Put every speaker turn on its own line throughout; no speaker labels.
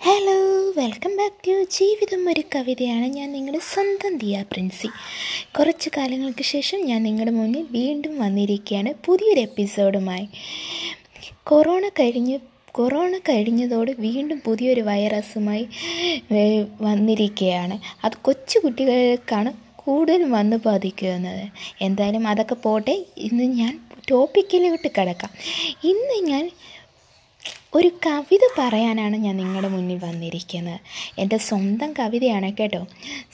Hello welcome back to ജീവിതം ഒരു കവിതയാണ്. ഞാൻ നിങ്ങളുടെ സ്വന്തം ദിയ പ്രിൻസി. കുറച്ച് കാലങ്ങൾക്ക് ശേഷം ഞാൻ നിങ്ങളുടെ മുന്നിൽ വീണ്ടും വന്നിരിക്കുകയാണ് പുതിയൊരു എപ്പിസോഡുമായി. കൊറോണ കഴിഞ്ഞ് കൊറോണ കഴിഞ്ഞതോടെ വീണ്ടും പുതിയൊരു വൈറസുമായി വന്നിരിക്കുകയാണ്. അത് കൊച്ചു കുട്ടികൾക്കാണ് കൂടുതൽ വന്ന് ബാധിക്കുന്നത്. എന്തായാലും അതൊക്കെ പോട്ടെ. ഇന്ന് ഞാൻ ടോപ്പിക്കിലോട്ട് കിടക്കാം. ഇന്ന് ഞാൻ ഒരു കവിത പറയാനാണ് ഞാൻ നിങ്ങളുടെ മുന്നിൽ വന്നിരിക്കുന്നത്. എന്റെ സ്വന്തം കവിതയാണ് കേട്ടോ.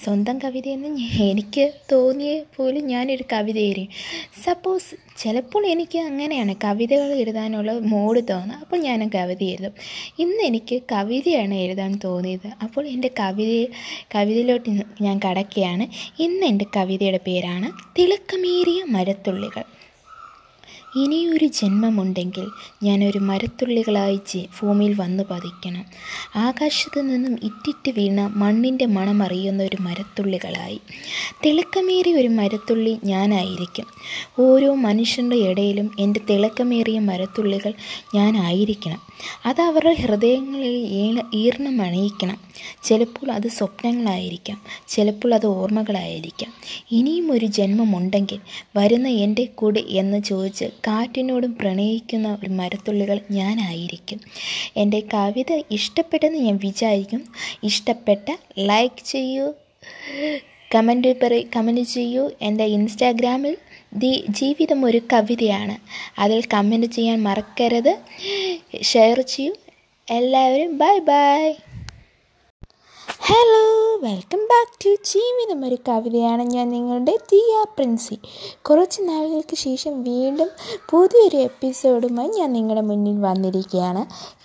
സ്വന്തം കവിതയെന്ന് എനിക്ക് തോന്നിയ പോലും ഞാനൊരു കവിത എഴുതി സപ്പോസ് ചിലപ്പോൾ എനിക്ക് അങ്ങനെയാണ് കവിതകൾ എഴുതാനുള്ള മോഡ് തോന്നുന്നത് അപ്പോൾ ഞാൻ കവിത എഴുതും. ഇന്ന് എനിക്ക് കവിതയാണ് എഴുതാൻ തോന്നിയത്. അപ്പോൾ എന്റെ കവിത കവിതയിലോട്ട് ഞാൻ കടക്കുകയാണ്. ഇന്ന് എന്റെ കവിതയുടെ പേരാണ് തിളക്കമേറിയ മരത്തുള്ളികൾ. ഇനിയൊരു ജന്മമുണ്ടെങ്കിൽ ഞാനൊരു മരത്തുള്ളികളായി ഭൂമിയിൽ വന്നു പതിക്കണം. ആകാശത്തു നിന്നും ഇറ്റിറ്റ് വീണ മണ്ണിന്റെ മണമറിയുന്ന ഒരു മരത്തുള്ളികളായി. തിളക്കമേറിയ ഒരു മരത്തുള്ളി ഞാനായിരിക്കും. ഓരോ മനുഷ്യരുടെ ഇടയിലും എന്റെ തിളക്കമേറിയ മരത്തുള്ളികൾ ഞാനായിരിക്കണം. അത് അവരുടെ ഹൃദയങ്ങളിൽ ഈണ ഈർണം അണിയിക്കണം. ചിലപ്പോൾ അത് സ്വപ്നങ്ങളായിരിക്കാം. ചിലപ്പോൾ അത് ഓർമ്മകളായിരിക്കാം. ഇനിയും ഒരു ജന്മമുണ്ടെങ്കിൽ വരുന്ന എന്റെ കൂടെ എന്ന് ചോദിച്ച് കാറ്റിനോടും പ്രണയിക്കുന്ന ഒരു മരത്തുള്ളികൾ ഞാനായിരിക്കും. എന്റെ കവിത ഇഷ്ടപ്പെട്ടെന്ന് ഞാൻ വിചാരിക്കും. ഇഷ്ടപ്പെട്ട ലൈക്ക് ചെയ്യൂ കമന്റ് പറ കമന്റ് ചെയ്യൂ. എന്റെ ഇൻസ്റ്റാഗ്രാമിൽ ദി ജീവിതം ഒരു കവിതയാണ്. അതിൽ കമന്റ് ചെയ്യാൻ മറക്കരുത്. ഷെയർ ചെയ്യൂ. എല്ലാവരും bye bye hello welcome back to ജീവിതം ഒരു കവിതയാണ് ഞാൻ നിങ്ങളുടെ ദിയ പ്രിൻസി കുറച്ച് നാളുകൾക്ക് ശേഷം വീണ്ടും പുതിയൊരു എപ്പിസോഡുമായി ഞാൻ നിങ്ങളുടെ മുന്നിൽ വന്നിരിക്കുകയാണ്.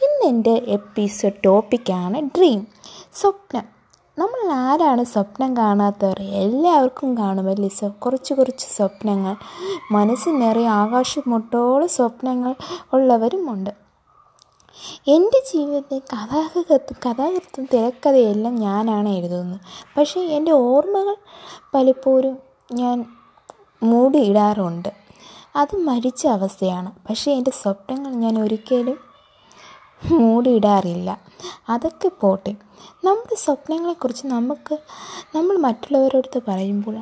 ഇന്ന് എന്റെ എപ്പിസോഡ് ടോപ്പിക്കാണ് ഡ്രീം സ്വപ്നം. നമ്മൾ ആരാണ് സ്വപ്നം കാണാത്തവർ? എല്ലാവർക്കും കാണുമല്ലേ സ്വ കുറച്ച് കുറച്ച് സ്വപ്നങ്ങൾ. മനസ്സിൽ നിറയെ ആകാശം മുട്ടോളം സ്വപ്നങ്ങൾ ഉള്ളവരുമുണ്ട്. എന്റെ ജീവിതത്തിൽ കഥാകൃത്ത് കഥാകൃത്തും തിരക്കഥയെല്ലാം ഞാനാണ് എഴുതുന്നത്. പക്ഷേ എന്റെ ഓർമ്മകൾ പലപ്പോഴും ഞാൻ മൂടിയിടാറുണ്ട്. അത് മരിച്ച അവസ്ഥയാണ്. പക്ഷേ എന്റെ സ്വപ്നങ്ങൾ ഞാൻ ഒരിക്കലും മൂടിയിടാറില്ല. അതൊക്കെ പോട്ടെ. നമ്മുടെ സ്വപ്നങ്ങളെക്കുറിച്ച് നമുക്ക് നമ്മൾ മറ്റുള്ളവരോടത്ത് പറയുമ്പോൾ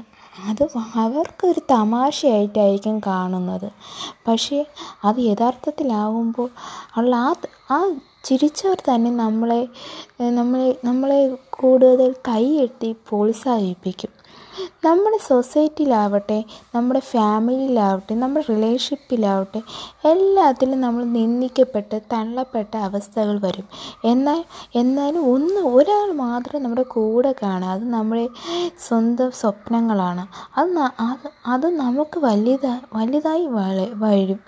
അത് അവർക്കൊരു തമാശയായിട്ടായിരിക്കും കാണുന്നത്. പക്ഷേ അത് യഥാർത്ഥത്തിലാവുമ്പോൾ ഉള്ള ആ ആ ചിരിച്ചവർ തന്നെ നമ്മളെ നമ്മളെ നമ്മളെ കൂടുതൽ കൈയെത്തി പ്രോത്സാഹിപ്പിക്കും. നമ്മുടെ സൊസൈറ്റിയിലാവട്ടെ നമ്മുടെ ഫാമിലിയിലാവട്ടെ നമ്മുടെ റിലേഷൻഷിപ്പിലാവട്ടെ എല്ലാത്തിലും നമ്മൾ നിന്ദിക്കപ്പെട്ട് തള്ളപ്പെട്ട അവസ്ഥകൾ വരും. എന്നാൽ എന്നാലും ഒന്ന് ഒരാൾ മാത്രം നമ്മുടെ കൂടെ കാണുക അത് നമ്മുടെ സ്വന്തം സ്വപ്നങ്ങളാണ്. അത് അത് അത് നമുക്ക് വലുതാ വലുതായി വള വരും.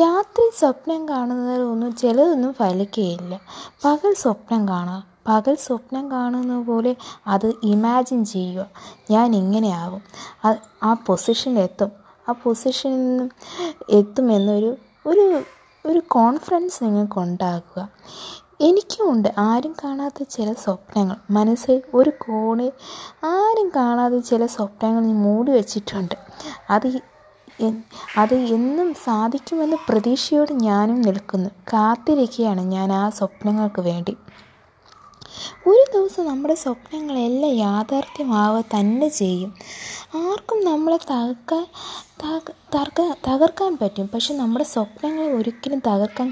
രാത്രി സ്വപ്നം കാണുന്നതൊന്നും ചിലതൊന്നും ഫലിക്കുകയില്ല. പകൽ സ്വപ്നം കാണുക. പകൽ സ്വപ്നം കാണുന്ന പോലെ അത് ഇമാജിൻ ചെയ്യുക. ഞാൻ എങ്ങനെയാകും ആ- പൊസിഷനിലെത്തും ആ പൊസിഷനിൽ നിന്നും എത്തുമെന്നൊരു ഒരു ഒരു കോൺഫിഡൻസ് നിങ്ങൾക്ക് ഉണ്ടാക്കുക എനിക്കുമുണ്ട് ആരും കാണാത്ത ചില സ്വപ്നങ്ങൾ. മനസ്സിൽ ഒരു കോണിൽ ആരും കാണാത്ത ചില സ്വപ്നങ്ങൾ മൂടി വച്ചിട്ടുണ്ട്. അത് അത് എന്നും സാധിക്കുമെന്ന പ്രതീക്ഷയോട് ഞാനും നിൽക്കുന്നു. കാത്തിരിക്കുകയാണ് ഞാൻ ആ സ്വപ്നങ്ങൾക്ക് വേണ്ടി. ഒരു ദിവസം നമ്മുടെ സ്വപ്നങ്ങളെല്ലാം യാഥാർത്ഥ്യമാവുക തന്നെ ചെയ്യും. ആർക്കും നമ്മളെ തകർക്കാൻ തക- തകർക്കാൻ പറ്റും. പക്ഷെ നമ്മുടെ സ്വപ്നങ്ങളെ ഒരിക്കലും തകർക്കാൻ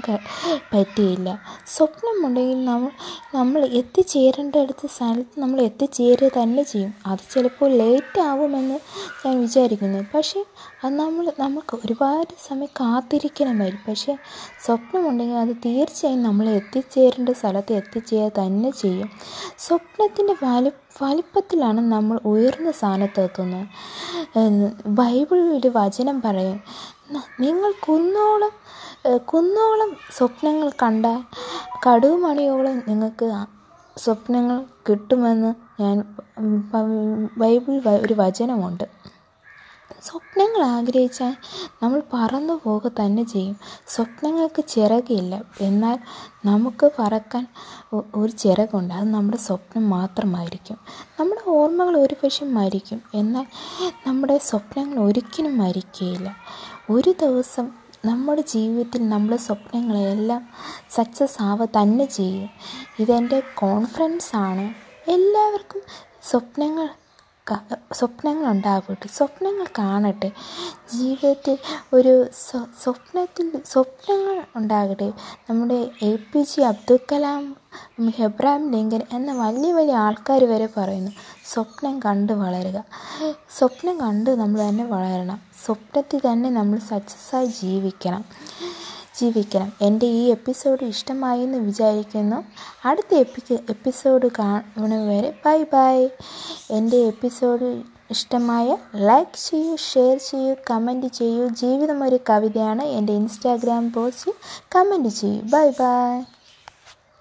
പറ്റിയില്ല. സ്വപ്നമുണ്ടെങ്കിൽ നമ്മൾ നമ്മൾ എത്തിച്ചേരേണ്ടടുത്ത സ്ഥലത്ത് നമ്മൾ എത്തിച്ചേരുക തന്നെ ചെയ്യും. അത് ചിലപ്പോൾ ലേറ്റ് ആവുമെന്ന് ഞാൻ വിചാരിക്കുന്നു. പക്ഷേ അത് നമ്മൾ നമുക്ക് ഒരുപാട് സമയം കാത്തിരിക്കണമായിരിക്കും. പക്ഷേ സ്വപ്നമുണ്ടെങ്കിൽ അത് തീർച്ചയായും നമ്മൾ എത്തിച്ചേരേണ്ട സ്ഥലത്ത് എത്തിച്ചേരുക തന്നെ ചെയ്യും. സ്വപ്നത്തിന്റെ വലി വലിപ്പത്തിലാണ് നമ്മൾ ഉയർന്ന സ്ഥാനത്തെത്തുന്നത്. ബൈബിളിൽ ഒരു വചനം പറയും നിങ്ങൾ കുന്നോളം കുന്നോളം സ്വപ്നങ്ങൾ കണ്ടാൽ കടുകുമണിയോളം നിങ്ങൾക്ക് സ്വപ്നങ്ങൾ കിട്ടുമെന്ന് ഞാൻ വ- ഒരു വചനമുണ്ട്. സ്വപ്നങ്ങൾ ആഗ്രഹിച്ചാൽ നമ്മൾ പറന്നു പോവുക തന്നെ ചെയ്യും. സ്വപ്നങ്ങൾക്ക് ചിറകില്ല. എന്നാൽ നമുക്ക് പറക്കാൻ ഒരു ചിറകുണ്ട്. അത് നമ്മുടെ സ്വപ്നം മാത്രമായിരിക്കും. നമ്മുടെ ഓർമ്മകൾ ഒരു പക്ഷേ മരിക്കും. എന്നാൽ നമ്മുടെ സ്വപ്നങ്ങൾ ഒരിക്കലും മരിക്കുകയില്ല ഒരു ദിവസം നമ്മുടെ ജീവിതത്തിൽ നമ്മുടെ സ്വപ്നങ്ങളെല്ലാം സക്സസ് ആവുക തന്നെ ചെയ്യും. ഇതെന്റെ കോൺഫിഡൻസ് ആണ്. എല്ലാവർക്കും സ്വപ്നങ്ങൾ സ്വപ്നങ്ങൾ ഉണ്ടാകട്ടെ സ്വപ്നങ്ങൾ കാണട്ടെ. ജീവിതത്തിൽ ഒരു സ്വപ്നത്തിൽ സ്വപ്നങ്ങൾ ഉണ്ടാകട്ടെ. നമ്മുടെ A P J Abdul Kalam Abraham Lincoln എന്ന വലിയ വലിയ ആൾക്കാർ വരെ പറയുന്നു സ്വപ്നം കണ്ട് വളരുക. സ്വപ്നം കണ്ട് നമ്മൾ തന്നെ വളരണം. സ്വപ്നത്തിൽ തന്നെ നമ്മൾ സക്സസ്സായി ജീവിക്കണം. ജീവിക്കണം. എന്റെ ഈ എപ്പിസോഡ് ഇഷ്ടമായി എന്ന് വിചാരിക്കുന്നു. അടുത്ത എപ്പി എപ്പിസോഡ് കാണുന്നത് വരെ ബൈ ബൈ. എന്റെ എപ്പിസോഡ് ഇഷ്ടമായ ലൈക്ക് ചെയ്യൂ ഷെയർ ചെയ്യൂ കമന്റ് ചെയ്യൂ. ജീവിതം ഒരു കവിതയാണ്. എന്റെ ഇൻസ്റ്റാഗ്രാം പോസ്റ്റ് കമന്റ് ചെയ്യൂ. Bye bye.